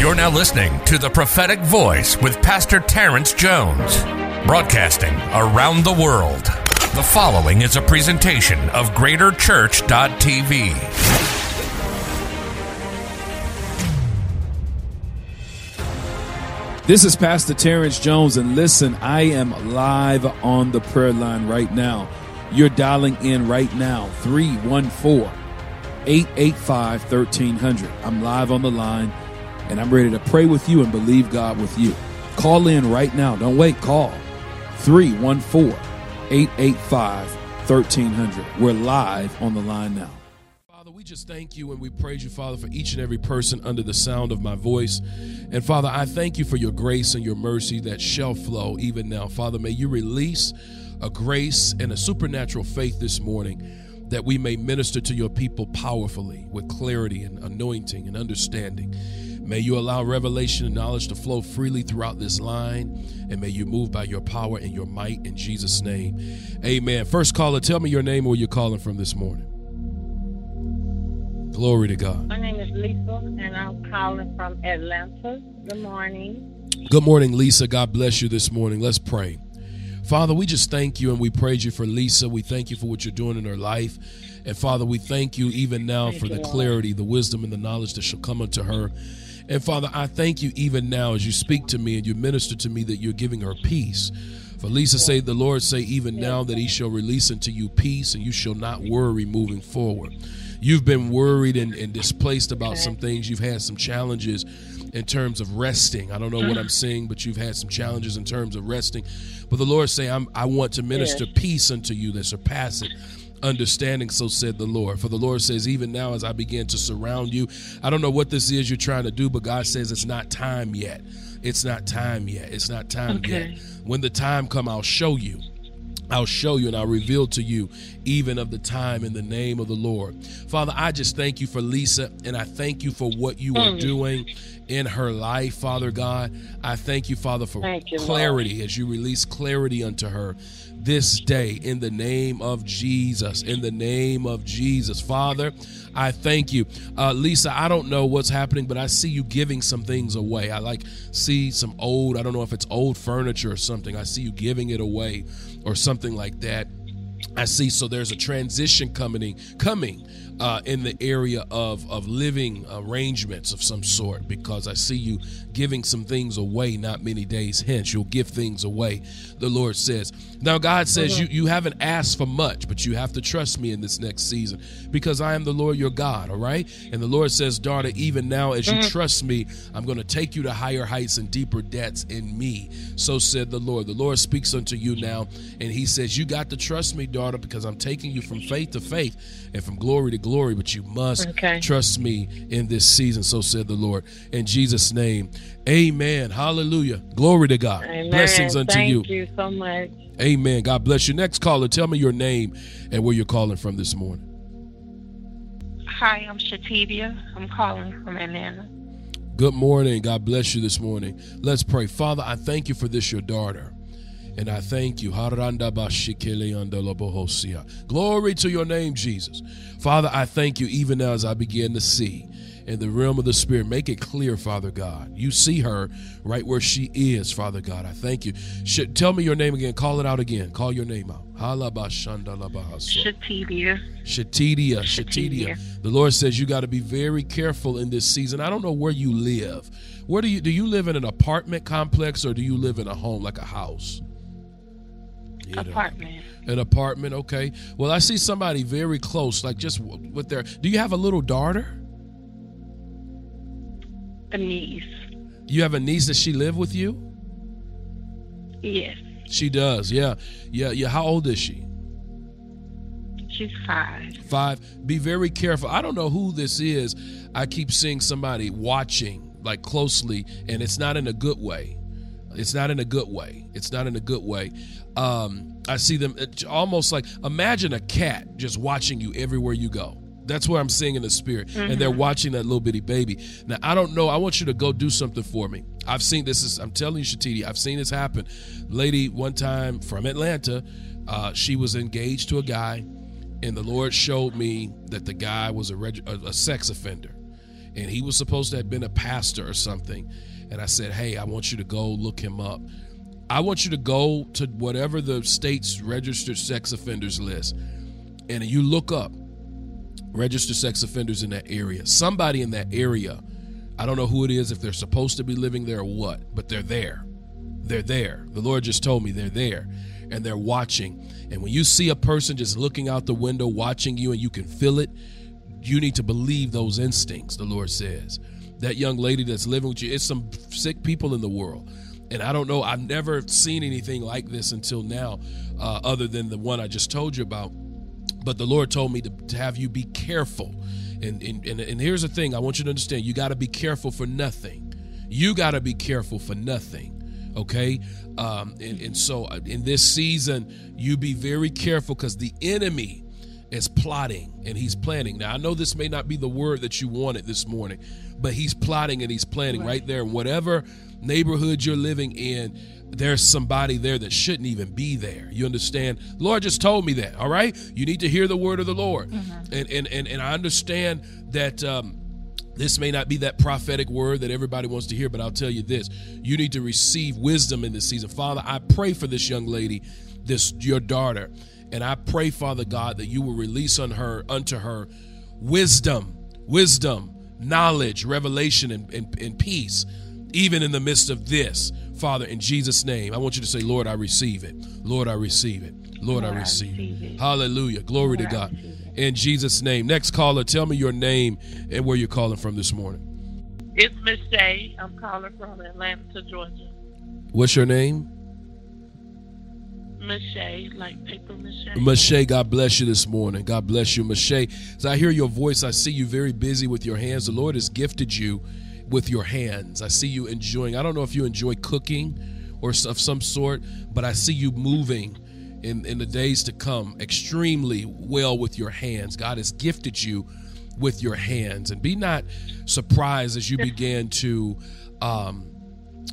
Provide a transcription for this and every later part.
You're now listening to The Prophetic Voice with Pastor Terrence Jones, broadcasting around the world. The following is a presentation of GreaterChurch.tv. This is Pastor Terrence Jones, and listen, I am live on the prayer line right now. You're dialing in right now, 314 885 1300. I'm live on the line and I'm ready to pray with you and believe God with you. Call in right now. Don't wait. Call 314 885 1300. We're live on the line now. Father, we just thank you and we praise you, Father, for each and every person under the sound of my voice. And Father, I thank you for your grace and your mercy that shall flow even now. Father, may you release a grace and a supernatural faith this morning that we may minister to your people powerfully with clarity and anointing and understanding. May you allow revelation and knowledge to flow freely throughout this line, and may you move by your power and your might in Jesus' name. Amen. First caller, tell me your name where you're calling from this morning. Glory to God. My name is Lisa, and I'm calling from Atlanta. Good morning. Good morning, Lisa. God bless you this morning. Let's pray. Father, we just thank you and we praise you for Lisa. We thank you for what you're doing in her life. And Father, we thank you even now thank for the clarity, the wisdom, and the knowledge that shall come unto her. And Father, I thank you even now as you speak to me and you minister to me that you're giving her peace. For Lisa say, the Lord say even now that he shall release unto you peace and you shall not worry moving forward. You've been worried and, and displaced about some things. You've had some challenges in terms of resting. I don't know what I'm mm-hmm. saying, but you've had some challenges in terms of resting. But the Lord say, I'm, I want to minister peace unto you that surpasses understanding, so said the Lord. For the Lord says, even now as I begin to surround you, I don't know what this is you're trying to do, but God says it's not time yet. It's not time yet. It's not time okay. yet. When the time come, I'll show you. I'll show you and I'll reveal to you even of the time in the name of the Lord. Father, I just thank you for Lisa and I thank you for what you are mm. doing in her life, Father God. I thank you, Father, for clarity as you release clarity unto her this day in the name of Jesus. In the name of Jesus. Father, I thank you. Uh, Lisa, I don't know what's happening, but I see you giving some things away. I like see some old, I don't know if it's old furniture or something. I see you giving it away or something like that. I see. So there's a transition coming, coming uh, in the area of, of living arrangements of some sort because I see you giving some things away not many days hence. You'll give things away, the Lord says. Now, God says mm-hmm. you, you haven't asked for much, but you have to trust me in this next season because I am the Lord your God, all right? And the Lord says, daughter, even now as you mm-hmm. trust me, I'm going to take you to higher heights and deeper depths in me. So said the Lord. The Lord speaks unto you now, and he says, You got to trust me, daughter, because I'm taking you from faith to faith and from glory to glory glory, but you must okay. trust me in this season. So said the Lord. In Jesus' name, amen. Hallelujah. Glory to God. Amen. Blessings unto Thank you. Thank you so much. Amen. God bless you. Next caller, tell me your name and where you're calling from this morning. Hi, I'm Shativia. I'm calling from Atlanta. Good morning. God bless you this morning. Let's pray. Father, I thank you for this, your daughter. And I thank you. Glory to your name, Jesus. Father, I thank you even now as I begin to see in the realm of the Spirit. Make it clear, Father God. You see her right where she is, Father God. I thank you. tell me your name again. Call it out again. Call your name out. Shatidia. Shatidia. Shatidia. The Lord says you got to be very careful in this season. I don't know where you live. Where do you do you live in an apartment complex or do you live in a home like a house? Apartment. An apartment, okay. Well, I see somebody very close, like just with their. Do you have a little daughter? A niece. You have a niece. Does she live with you? Yes. She does. Yeah, yeah, yeah. How old is she? She's five. Five. Be very careful. I don't know who this is. I keep seeing somebody watching like closely, and it's not in a good way. It's not in a good way. It's not in a good way. Um, I see them almost like imagine a cat just watching you everywhere you go. That's what I'm seeing in the spirit. Mm-hmm. And they're mm-hmm. watching that little bitty baby. Now, I don't know. I want you to go do something for me. I've seen this. Is, I'm telling you, Shatiti, I've seen this happen. Lady, one time from Atlanta, uh, she was engaged to a guy, and the Lord showed me that the guy was a, reg- a, a sex offender and he was supposed to have been a pastor or something. And I said, Hey, I want you to go look him up. I want you to go to whatever the state's registered sex offenders list, and you look up registered sex offenders in that area. Somebody in that area, I don't know who it is, if they're supposed to be living there or what, but they're there. They're there. The Lord just told me they're there and they're watching. And when you see a person just looking out the window, watching you, and you can feel it, you need to believe those instincts, the Lord says. That young lady that's living with you, it's some sick people in the world and I don't know, I've never seen anything like this until now, uh, other than the one I just told you about. But the Lord told me to, to have you be careful. And, and, and, and here's the thing I want you to understand you got to be careful for nothing. You got to be careful for nothing. Okay. Um, and, and so uh, in this season, you be very careful because the enemy is plotting and he's planning. Now, I know this may not be the word that you wanted this morning, but he's plotting and he's planning right, right there. Whatever neighborhood you're living in, there's somebody there that shouldn't even be there. You understand? Lord just told me that. All right, you need to hear the word of the Lord, mm-hmm. and, and and and I understand that. Um, this may not be that prophetic word that everybody wants to hear, but I'll tell you this. You need to receive wisdom in this season. Father, I pray for this young lady, this your daughter, and I pray, Father God, that you will release on her unto her wisdom, wisdom, knowledge, revelation, and, and, and peace even in the midst of this. Father, in Jesus' name, I want you to say, Lord, I receive it. Lord, I receive it. Lord, Lord I, receive I receive it. it. Hallelujah. Glory Lord, to God. In Jesus' name. Next caller, tell me your name and where you're calling from this morning. It's Miss Shay. I'm calling from Atlanta, Georgia. What's your name? Mache, like paper mache. Mache, God bless you this morning. God bless you, Mache. As I hear your voice, I see you very busy with your hands. The Lord has gifted you with your hands. I see you enjoying, I don't know if you enjoy cooking or of some sort, but I see you moving in, in the days to come extremely well with your hands. God has gifted you with your hands. And be not surprised as you begin to um,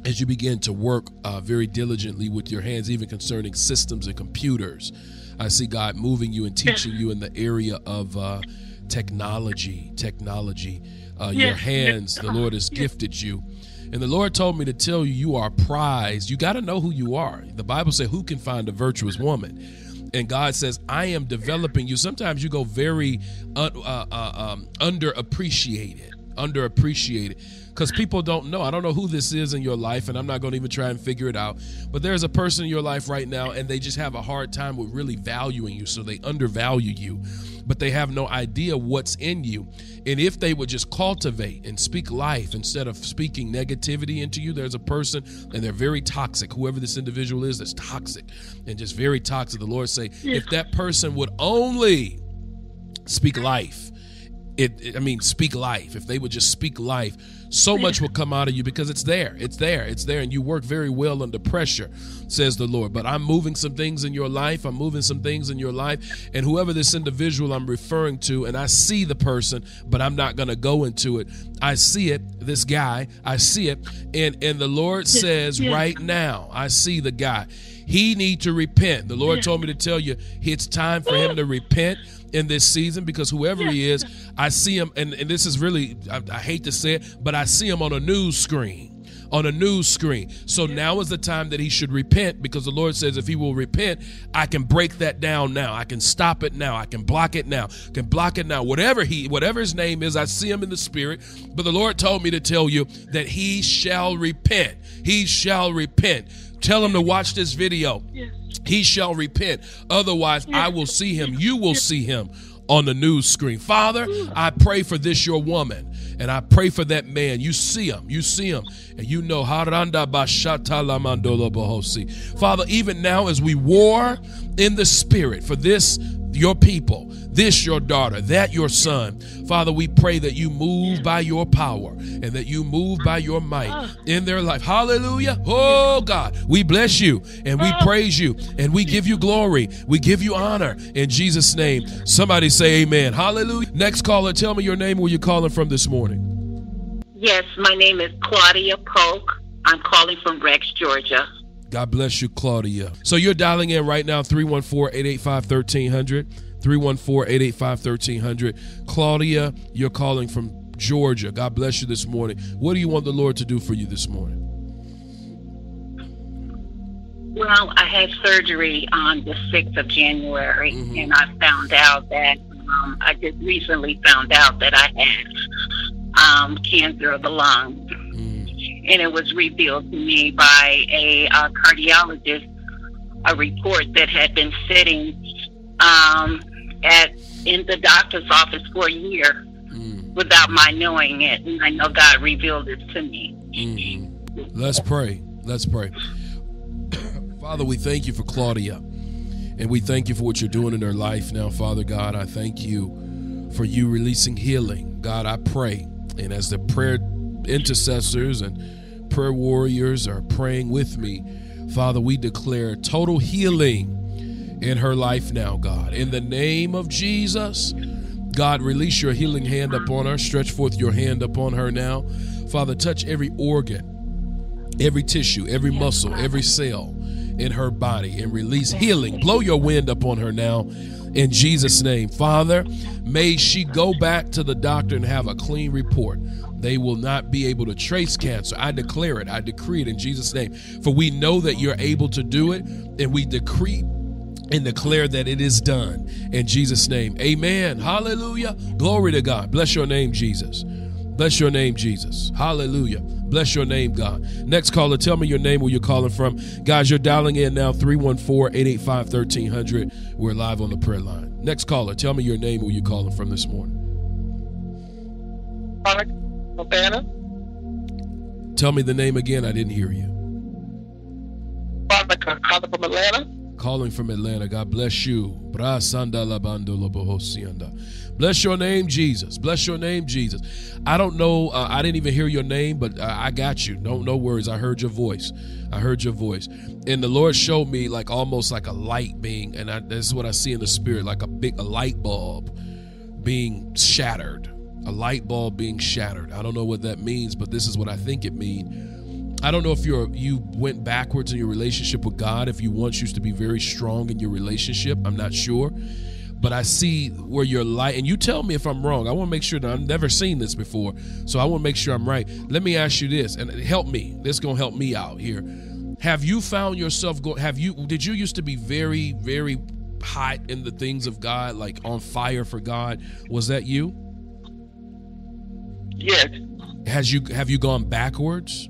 as you begin to work uh, very diligently with your hands, even concerning systems and computers. I see God moving you and teaching you in the area of uh, technology, technology uh, yes. your hands. The Lord has yes. gifted you. And the Lord told me to tell you, you are prized. You got to know who you are. The Bible says, Who can find a virtuous woman? And God says, I am developing you. Sometimes you go very uh, uh, uh um, underappreciated, underappreciated because people don't know. I don't know who this is in your life, and I'm not going to even try and figure it out. But there's a person in your life right now, and they just have a hard time with really valuing you. So they undervalue you, but they have no idea what's in you. And if they would just cultivate and speak life instead of speaking negativity into you, there's a person, and they're very toxic. Whoever this individual is, that's toxic and just very toxic. The Lord say, if that person would only speak life, it, I mean, speak life. If they would just speak life, so much will come out of you because it's there. It's there. It's there. And you work very well under pressure, says the Lord. But I'm moving some things in your life. I'm moving some things in your life. And whoever this individual I'm referring to, and I see the person, but I'm not going to go into it. I see it, this guy, I see it. And, and the Lord says right now, I see the guy. He need to repent. The Lord told me to tell you it's time for him to repent in this season because whoever he is, I see him, and, and this is really, I, I hate to say it, but I see him on a news screen on a news screen. So now is the time that he should repent because the Lord says if he will repent, I can break that down now. I can stop it now. I can block it now. I can block it now. Whatever he whatever his name is, I see him in the spirit. But the Lord told me to tell you that he shall repent. He shall repent. Tell him to watch this video. He shall repent. Otherwise, I will see him. You will see him on the news screen. Father, I pray for this your woman. And I pray for that man. You see him. You see him. And you know Haranda Bashata Lamandolo Bohosi. Father, even now as we war in the spirit for this your people, this your daughter, that your son. Father, we pray that you move by your power and that you move by your might in their life. Hallelujah. Oh God, we bless you and we praise you and we give you glory. We give you honor in Jesus' name. Somebody say amen. Hallelujah. Next caller, tell me your name where you're calling from this morning. Yes, my name is Claudia Polk. I'm calling from Rex, Georgia. God bless you, Claudia. So you're dialing in right now, 314 885 1300. 314 885 1300. Claudia, you're calling from Georgia. God bless you this morning. What do you want the Lord to do for you this morning? Well, I had surgery on the 6th of January, mm-hmm. and I found out that um, I just recently found out that I had um, cancer of the lung. Mm. And it was revealed to me by a, a cardiologist, a report that had been sitting um, at in the doctor's office for a year mm. without my knowing it. And I know God revealed it to me. Mm-hmm. Let's pray. Let's pray. Father, we thank you for Claudia. And we thank you for what you're doing in her life now, Father God. I thank you for you releasing healing. God, I pray. And as the prayer intercessors and prayer warriors are praying with me, Father, we declare total healing in her life now, God. In the name of Jesus, God, release your healing hand upon her. Stretch forth your hand upon her now. Father, touch every organ, every tissue, every muscle, every cell in her body and release healing. Blow your wind upon her now in Jesus' name. Father, may she go back to the doctor and have a clean report. They will not be able to trace cancer. I declare it. I decree it in Jesus' name. For we know that you're able to do it, and we decree and declare that it is done in Jesus' name. Amen. Hallelujah. Glory to God. Bless your name, Jesus. Bless your name, Jesus. Hallelujah. Bless your name, God. Next caller, tell me your name, where you're calling from. Guys, you're dialing in now 314 885 1300. We're live on the prayer line. Next caller, tell me your name, where you're calling from this morning. Havana. Tell me the name again. I didn't hear you. Monica, calling from Atlanta calling from Atlanta. God bless you. Bless your name, Jesus. Bless your name, Jesus. I don't know. Uh, I didn't even hear your name, but uh, I got you. No, no worries. I heard your voice. I heard your voice, and the Lord showed me like almost like a light being, and I, this is what I see in the spirit, like a big a light bulb being shattered. A light bulb being shattered. I don't know what that means, but this is what I think it means I don't know if you're you went backwards in your relationship with God, if you once used to be very strong in your relationship. I'm not sure. But I see where you're light, and you tell me if I'm wrong. I want to make sure that I've never seen this before, so I want to make sure I'm right. Let me ask you this, and help me. This is gonna help me out here. Have you found yourself go? Have you? Did you used to be very, very hot in the things of God, like on fire for God? Was that you? Yes. Has you have you gone backwards?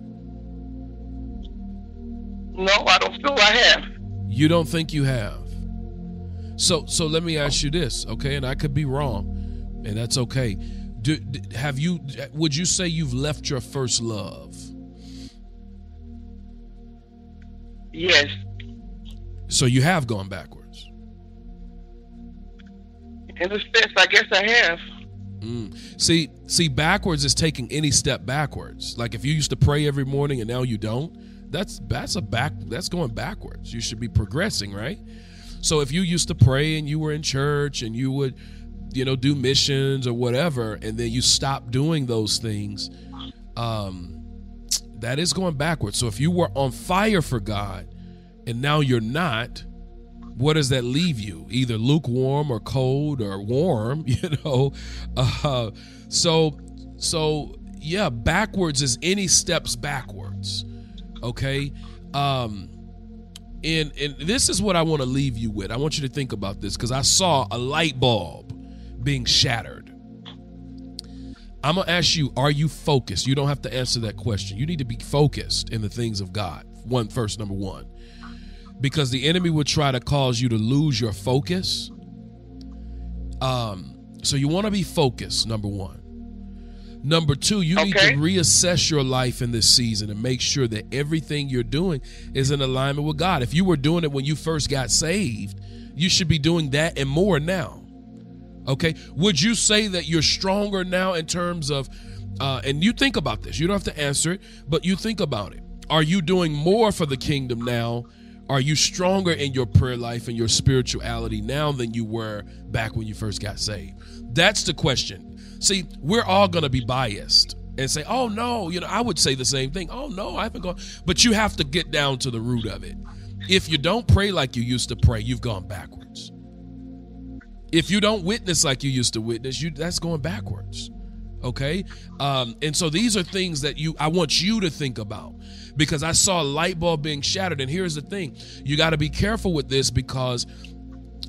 No, I don't feel I have. You don't think you have? So so let me ask you this, okay? And I could be wrong, and that's okay. Do, have you would you say you've left your first love? Yes. So you have gone backwards. In a sense, I guess I have. Mm. See, see, backwards is taking any step backwards. Like if you used to pray every morning and now you don't, that's that's a back that's going backwards. You should be progressing, right? So if you used to pray and you were in church and you would, you know, do missions or whatever, and then you stop doing those things, um, that is going backwards. So if you were on fire for God and now you're not, what does that leave you? Either lukewarm or cold or warm, you know. Uh, so so yeah, backwards is any steps backwards. Okay. Um, and and this is what I want to leave you with. I want you to think about this because I saw a light bulb being shattered. I'm gonna ask you: Are you focused? You don't have to answer that question. You need to be focused in the things of God. One first, number one, because the enemy will try to cause you to lose your focus. Um, so you want to be focused. Number one. Number two, you okay. need to reassess your life in this season and make sure that everything you're doing is in alignment with God. If you were doing it when you first got saved, you should be doing that and more now. Okay. Would you say that you're stronger now in terms of, uh, and you think about this, you don't have to answer it, but you think about it. Are you doing more for the kingdom now? Are you stronger in your prayer life and your spirituality now than you were back when you first got saved? That's the question. See, we're all going to be biased and say, oh, no, you know, I would say the same thing. Oh, no, I haven't gone. But you have to get down to the root of it. If you don't pray like you used to pray, you've gone backwards. If you don't witness like you used to witness, you that's going backwards. Okay, um, and so these are things that you I want you to think about because I saw a light bulb being shattered. And here's the thing: you got to be careful with this because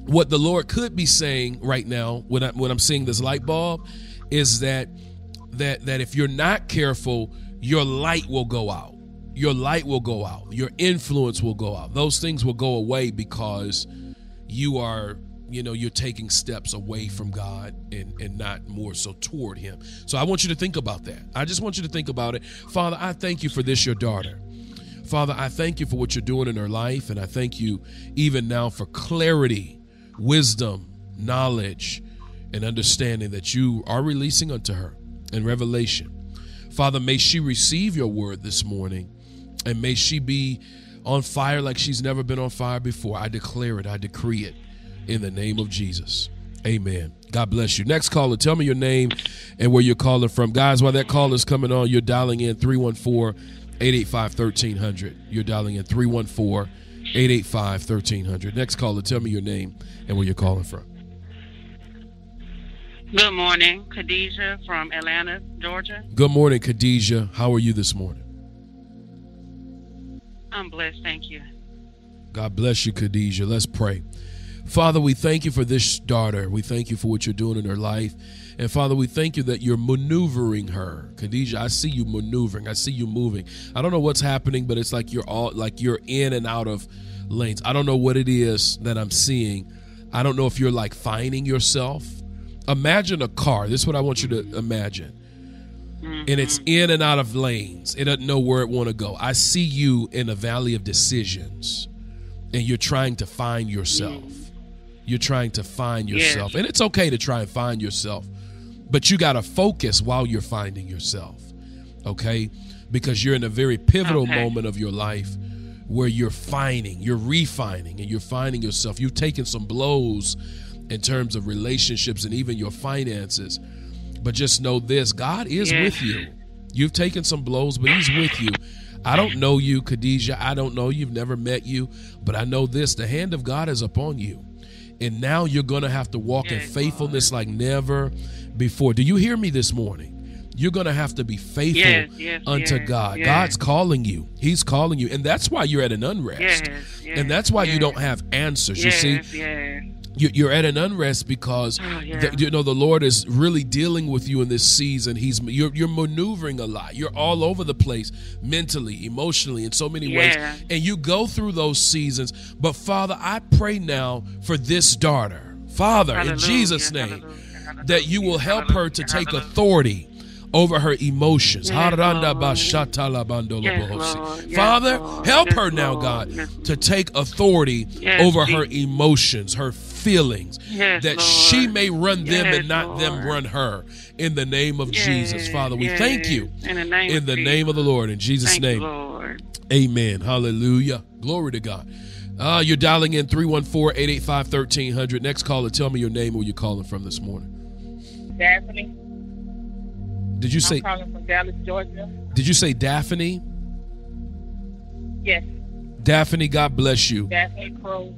what the Lord could be saying right now when I when I'm seeing this light bulb is that that that if you're not careful, your light will go out. Your light will go out. Your influence will go out. Those things will go away because you are you know you're taking steps away from god and and not more so toward him so i want you to think about that i just want you to think about it father i thank you for this your daughter father i thank you for what you're doing in her life and i thank you even now for clarity wisdom knowledge and understanding that you are releasing unto her in revelation father may she receive your word this morning and may she be on fire like she's never been on fire before i declare it i decree it in the name of Jesus. Amen. God bless you. Next caller, tell me your name and where you're calling from. Guys, while that call is coming on, you're dialing in 314 885 1300. You're dialing in 314 885 1300. Next caller, tell me your name and where you're calling from. Good morning, Khadijah from Atlanta, Georgia. Good morning, Khadijah. How are you this morning? I'm blessed, thank you. God bless you, Khadijah. Let's pray. Father, we thank you for this daughter. We thank you for what you're doing in her life. And Father, we thank you that you're maneuvering her. Khadijah, I see you maneuvering. I see you moving. I don't know what's happening, but it's like you're all like you're in and out of lanes. I don't know what it is that I'm seeing. I don't know if you're like finding yourself. Imagine a car. This is what I want you to imagine. And it's mm-hmm. in and out of lanes. It doesn't know where it want to go. I see you in a valley of decisions and you're trying to find yourself. You're trying to find yourself. And it's okay to try and find yourself, but you got to focus while you're finding yourself. Okay? Because you're in a very pivotal Okay. moment of your life where you're finding, you're refining, and you're finding yourself. You've taken some blows in terms of relationships and even your finances. But just know this God is Yeah. with you. You've taken some blows, but He's with you. I don't know you, Khadijah. I don't know you. You've never met you. But I know this the hand of God is upon you. And now you're going to have to walk in Yes, faithfulness like never before. Do you hear me this morning? You're going to have to be faithful Yes, yes, unto yes, God. yes. God's calling you. He's calling you. And that's why you're at an unrest. Yes, yes, and that's why you don't have answers. Yes, You see, yes. You're at an unrest because Oh, yeah. the- you know the Lord is really dealing with you in this season. He's you're, you're maneuvering a lot. You're all over the place mentally, emotionally, in so many ways, and you go through those seasons. But Father, I pray now for this daughter, Father, in Jesus' name, hallelujah, hallelujah, that you will help her to take authority over her emotions. Yes, Haranda Lord. bashatala bandolo Yes, bohosi. Yes, Father, help her now, God, to take authority over her emotions, her feelings, Yes, that Lord. she may run them and not them run her. In the name of Jesus, Father, we yes. thank you In the name in of the Jesus. name of the Lord. In Jesus' Thank name, you, Lord. amen. Hallelujah. Glory to God. Uh, you're dialing in 314 885 1300. Next caller, tell me your name where you're calling from this morning. Daphne. Did you say I'm calling from Dallas, Georgia. did you say Daphne? Yes, Daphne, God bless you. Daphne Crow.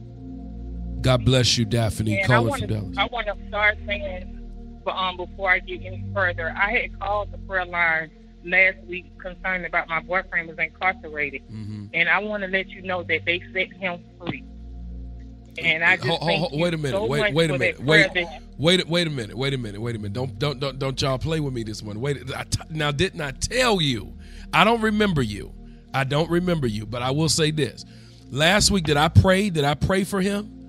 God bless you, Daphne. And I Calling want from Dallas. to I want to start saying, but um, before I get any further, I had called the prayer line last week concerned about my boyfriend was incarcerated, Mhm. and I want to let you know that they set him free. And I just Ho- ho- thank ho- you wait a minute. so wait, wait a minute. Wait, that- wait, wait a minute. Wait a minute. Wait a minute. Don't, don't, don't, don't y'all play with me this morning. Wait. I t- now, didn't I tell you? I don't remember you. I don't remember you. But I will say this: last week, did I pray? Did I pray for him?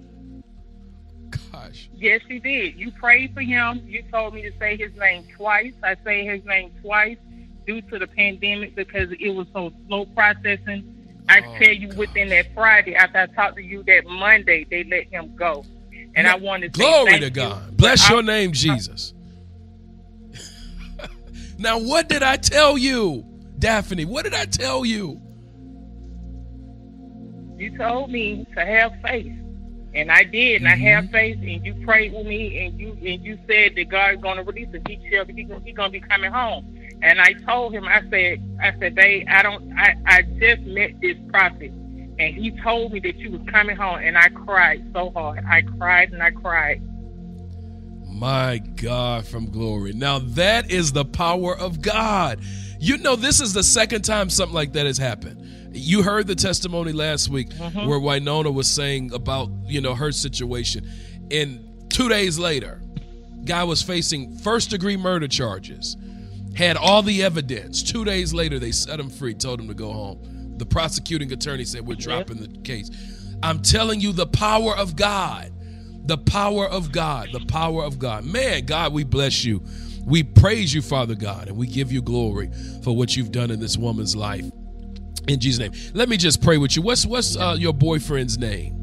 Yes, you did. You prayed for him. You told me to say his name twice. I say his name twice due to the pandemic because it was so slow processing. I Oh, tell you, within that Friday, after I talked to you that Monday, they let him go. And I wanted to Glory to you. God. Bless But your name, Jesus. now, what did I tell you, Daphne? What did I tell you? You told me to have faith, and I did, and I Mm-hmm. have faith. And you prayed with me, and you and you said that God is going to release him. He shall. He going he to be coming home. And I told him, I said, I said, babe, I don't. I I just met this prophet, and he told me that you was coming home, and I cried so hard. I cried and I cried. My God from glory. Now that is the power of God. You know, this is the second time something like that has happened. You heard the testimony last week mm-hmm. where Winona was saying about, you know, her situation. And two days later, guy was facing first degree murder charges, had all the evidence. Two days later, they set him free, told him to go home. The prosecuting attorney said, We're dropping the case. I'm telling you, the power of God, the power of God, the power of God. Man, God, we bless you. We praise you, Father God, and we give you glory for what you've done in this woman's life. In Jesus' name. Let me just pray with you. What's what's uh, your boyfriend's name?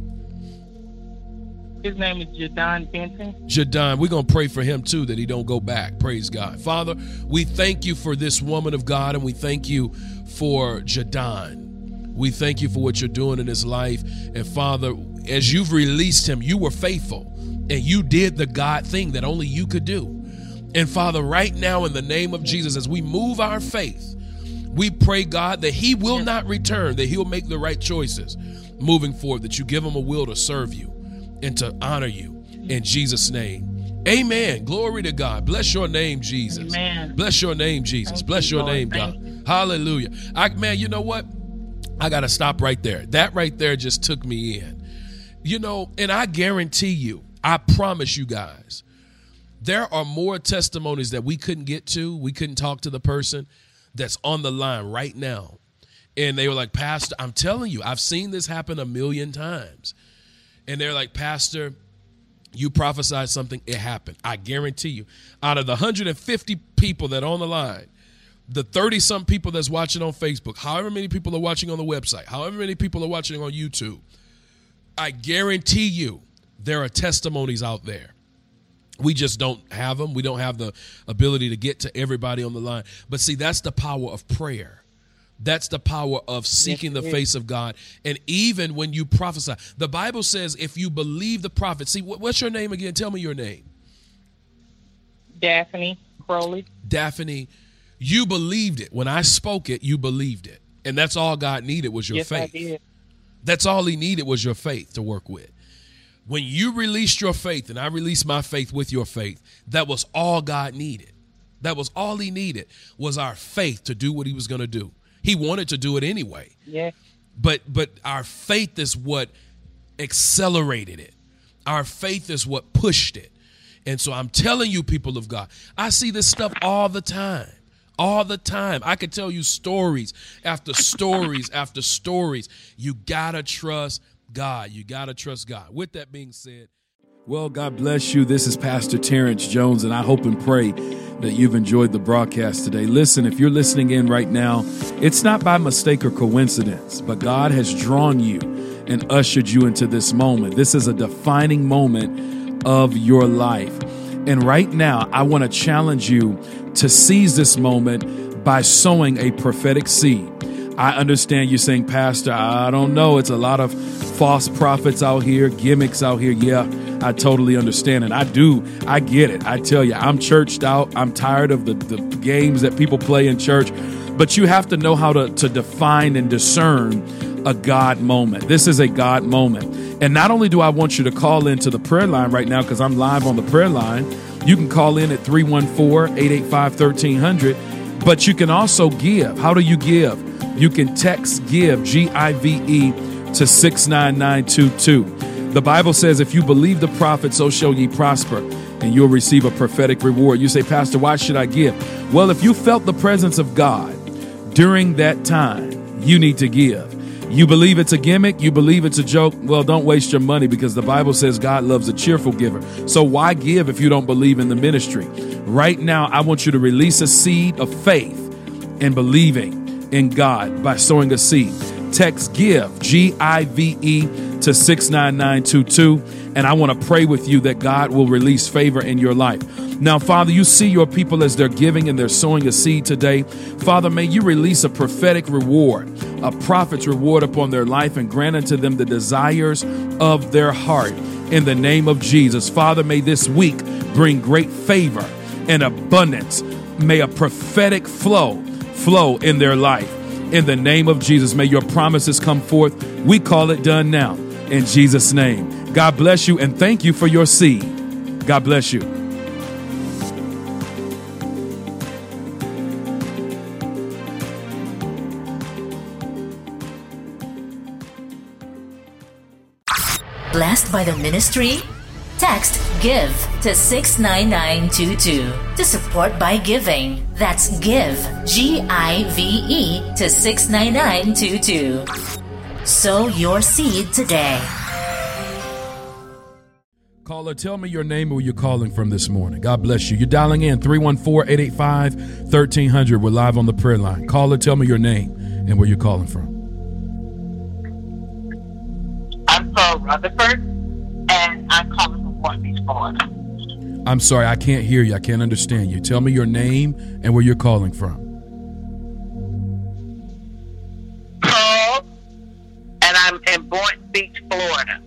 His name is Jadon Benton. Jadon, we're going to pray for him too that he don't go back. Praise God. Father, we thank you for this woman of God and we thank you for Jadon. We thank you for what you're doing in his life. And Father, as you've released him, you were faithful and you did the God thing that only you could do. And Father, right now, in the name of Jesus, as we move our faith, we pray, God, that he will not return, that he'll make the right choices moving forward, that you give him a will to serve you and to honor you in Jesus' name. Amen. Glory to God. Bless your name, Jesus. Amen. Bless your name, Jesus. Thank Bless you, your Lord. name, Thank God. you. Hallelujah. I, man, you know what? I got to stop right there. That right there just took me in. You know, and I guarantee you, I promise you guys, there are more testimonies that we couldn't get to. We couldn't talk to the person that's on the line right now. And they were like, Pastor, I'm telling you, I've seen this happen a million times. And they're like, Pastor, you prophesied something, it happened. I guarantee you. Out of the 150 people that are on the line, the 30 some people that's watching on Facebook, however many people are watching on the website, however many people are watching on YouTube, I guarantee you there are testimonies out there. We just don't have them. We don't have the ability to get to everybody on the line. But see, that's the power of prayer. That's the power of seeking the face of God. And even when you prophesy, the Bible says if you believe the prophet, see, what's your name again? Tell me your name. Daphne Crowley. Daphne, you believed it. When I spoke it, you believed it. And that's all God needed was your yes, faith. I did. That's all he needed was your faith to work with. When you released your faith and I released my faith with your faith, that was all God needed. That was all he needed was our faith to do what he was going to do. He wanted to do it anyway. Yes. But but our faith is what accelerated it. Our faith is what pushed it. And so I'm telling you people of God, I see this stuff all the time. All the time. I could tell you stories after stories after stories. You got to trust God. You got to trust God. With that being said, well, God bless you. This is Pastor Terrence Jones, and I hope and pray that you've enjoyed the broadcast today. Listen, if you're listening in right now, it's not by mistake or coincidence, but God has drawn you and ushered you into this moment. This is a defining moment of your life. And right now, I want to challenge you to seize this moment by sowing a prophetic seed. I understand you saying, Pastor, I don't know. It's a lot of false prophets out here, gimmicks out here. Yeah, I totally understand. it. I do. I get it. I tell you, I'm churched out. I'm tired of the, the games that people play in church. But you have to know how to, to define and discern a God moment. This is a God moment. And not only do I want you to call into the prayer line right now, because I'm live on the prayer line, you can call in at 314 885 1300, but you can also give. How do you give? You can text GIVE, G I V E, to 69922. The Bible says, if you believe the prophet, so shall ye prosper, and you'll receive a prophetic reward. You say, Pastor, why should I give? Well, if you felt the presence of God during that time, you need to give. You believe it's a gimmick, you believe it's a joke, well, don't waste your money because the Bible says God loves a cheerful giver. So why give if you don't believe in the ministry? Right now, I want you to release a seed of faith and believing in God by sowing a seed. Text GIVE, G I V E, to 69922. And I want to pray with you that God will release favor in your life. Now, Father, you see your people as they're giving and they're sowing a seed today. Father, may you release a prophetic reward, a prophet's reward upon their life and grant unto them the desires of their heart. In the name of Jesus. Father, may this week bring great favor and abundance. May a prophetic flow flow in their life. In the name of Jesus, may your promises come forth. We call it done now. In Jesus' name. God bless you and thank you for your seed. God bless you. Blessed by the ministry Text GIVE to 69922 to support by giving. That's GIVE, G I V E, to 69922. Sow your seed today. Caller, tell me your name and where you're calling from this morning. God bless you. You're dialing in 314 885 1300. We're live on the prayer line. Caller, tell me your name and where you're calling from. I'm from Rutherford, and I'm calling Point Beach, Florida. I'm sorry, I can't hear you. I can't understand you. Tell me your name and where you're calling from. Pearl, and I'm in Boynton Beach, Florida.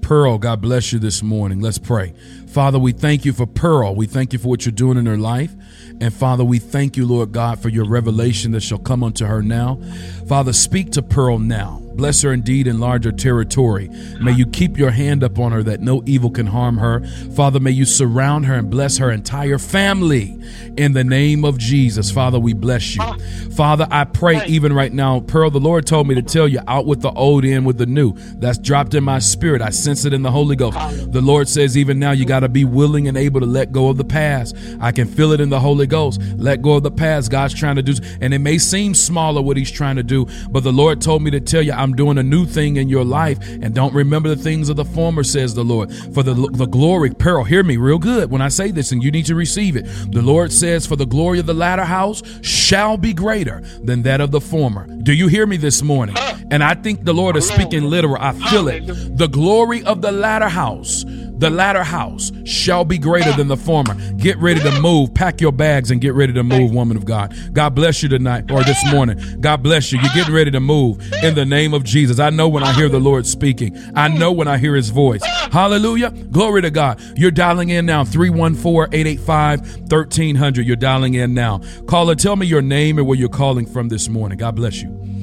Pearl, God bless you this morning. Let's pray. Father, we thank you for Pearl. We thank you for what you're doing in her life. And Father, we thank you, Lord God, for your revelation that shall come unto her now. Father, speak to Pearl now. Bless her indeed, enlarge her territory. May you keep your hand upon her that no evil can harm her. Father, may you surround her and bless her entire family in the name of Jesus. Father, we bless you. Father, I pray even right now, Pearl, the Lord told me to tell you out with the old, in with the new. That's dropped in my spirit. I sense it in the Holy Ghost. The Lord says, even now, you got to be willing and able to let go of the past. I can feel it in the Holy Ghost. Let go of the past. God's trying to do, and it may seem smaller what He's trying to do, but the Lord told me to tell you, I'm doing a new thing in your life, and don't remember the things of the former, says the Lord. For the, the glory, Pearl, hear me real good when I say this, and you need to receive it. The Lord says, For the glory of the latter house shall be greater than that of the former. Do you hear me this morning? And I think the Lord is speaking literal. I feel it. The glory of the latter house the latter house shall be greater than the former. Get ready to move. Pack your bags and get ready to move, woman of God. God bless you tonight or this morning. God bless you. You're getting ready to move in the name of Jesus. I know when I hear the Lord speaking, I know when I hear his voice. Hallelujah. Glory to God. You're dialing in now 314 885 1300. You're dialing in now. Caller, tell me your name and where you're calling from this morning. God bless you.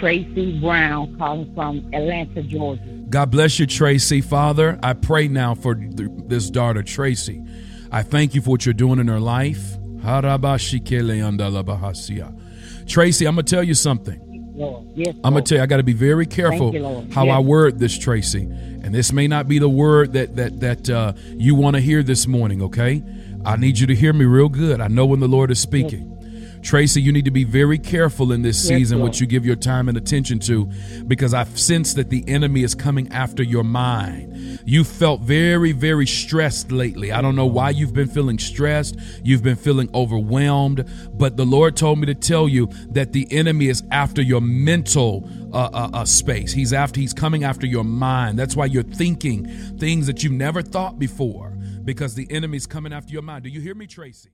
Tracy Brown calling from Atlanta, Georgia. God bless you, Tracy. Father, I pray now for th- this daughter, Tracy. I thank you for what you're doing in her life. Tracy, I'm going to tell you something. Yes, I'm going to tell you, I got to be very careful you, how Yes. I word this, Tracy. And this may not be the word that that that uh, you want to hear this morning. Okay, I need you to hear me real good. I know when the Lord is speaking. Tracy, you need to be very careful in this Yes, season Lord. what you give your time and attention to because I've sensed that the enemy is coming after your mind. You felt very, very stressed lately. I don't know why you've been feeling stressed. You've been feeling overwhelmed, but the Lord told me to tell you that the enemy is after your mental uh, uh, uh, space. He's after, he's coming after your mind. That's why you're thinking things that you've never thought before because the enemy's coming after your mind. Do you hear me, Tracy?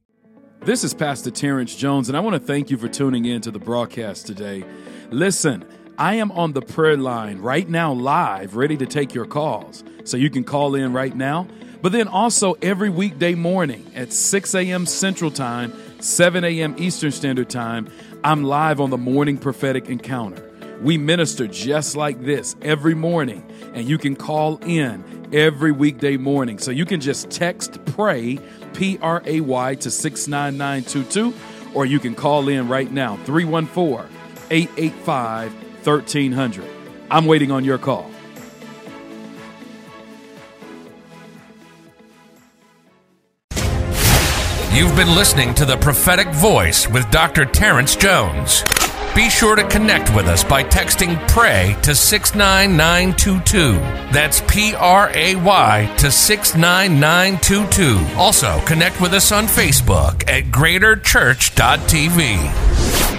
This is Pastor Terrence Jones, and I want to thank you for tuning in to the broadcast today. Listen, I am on the prayer line right now, live, ready to take your calls. So you can call in right now. But then also every weekday morning at 6 a.m. Central Time, 7 a.m. Eastern Standard Time, I'm live on the Morning Prophetic Encounter. We minister just like this every morning, and you can call in every weekday morning. So you can just text PRAY, P R A Y, to 69922, or you can call in right now, 314 885 1300. I'm waiting on your call. You've been listening to The Prophetic Voice with Dr. Terrence Jones. Be sure to connect with us by texting PRAY to 69922. That's P R A Y to 69922. Also, connect with us on Facebook at greaterchurch.tv.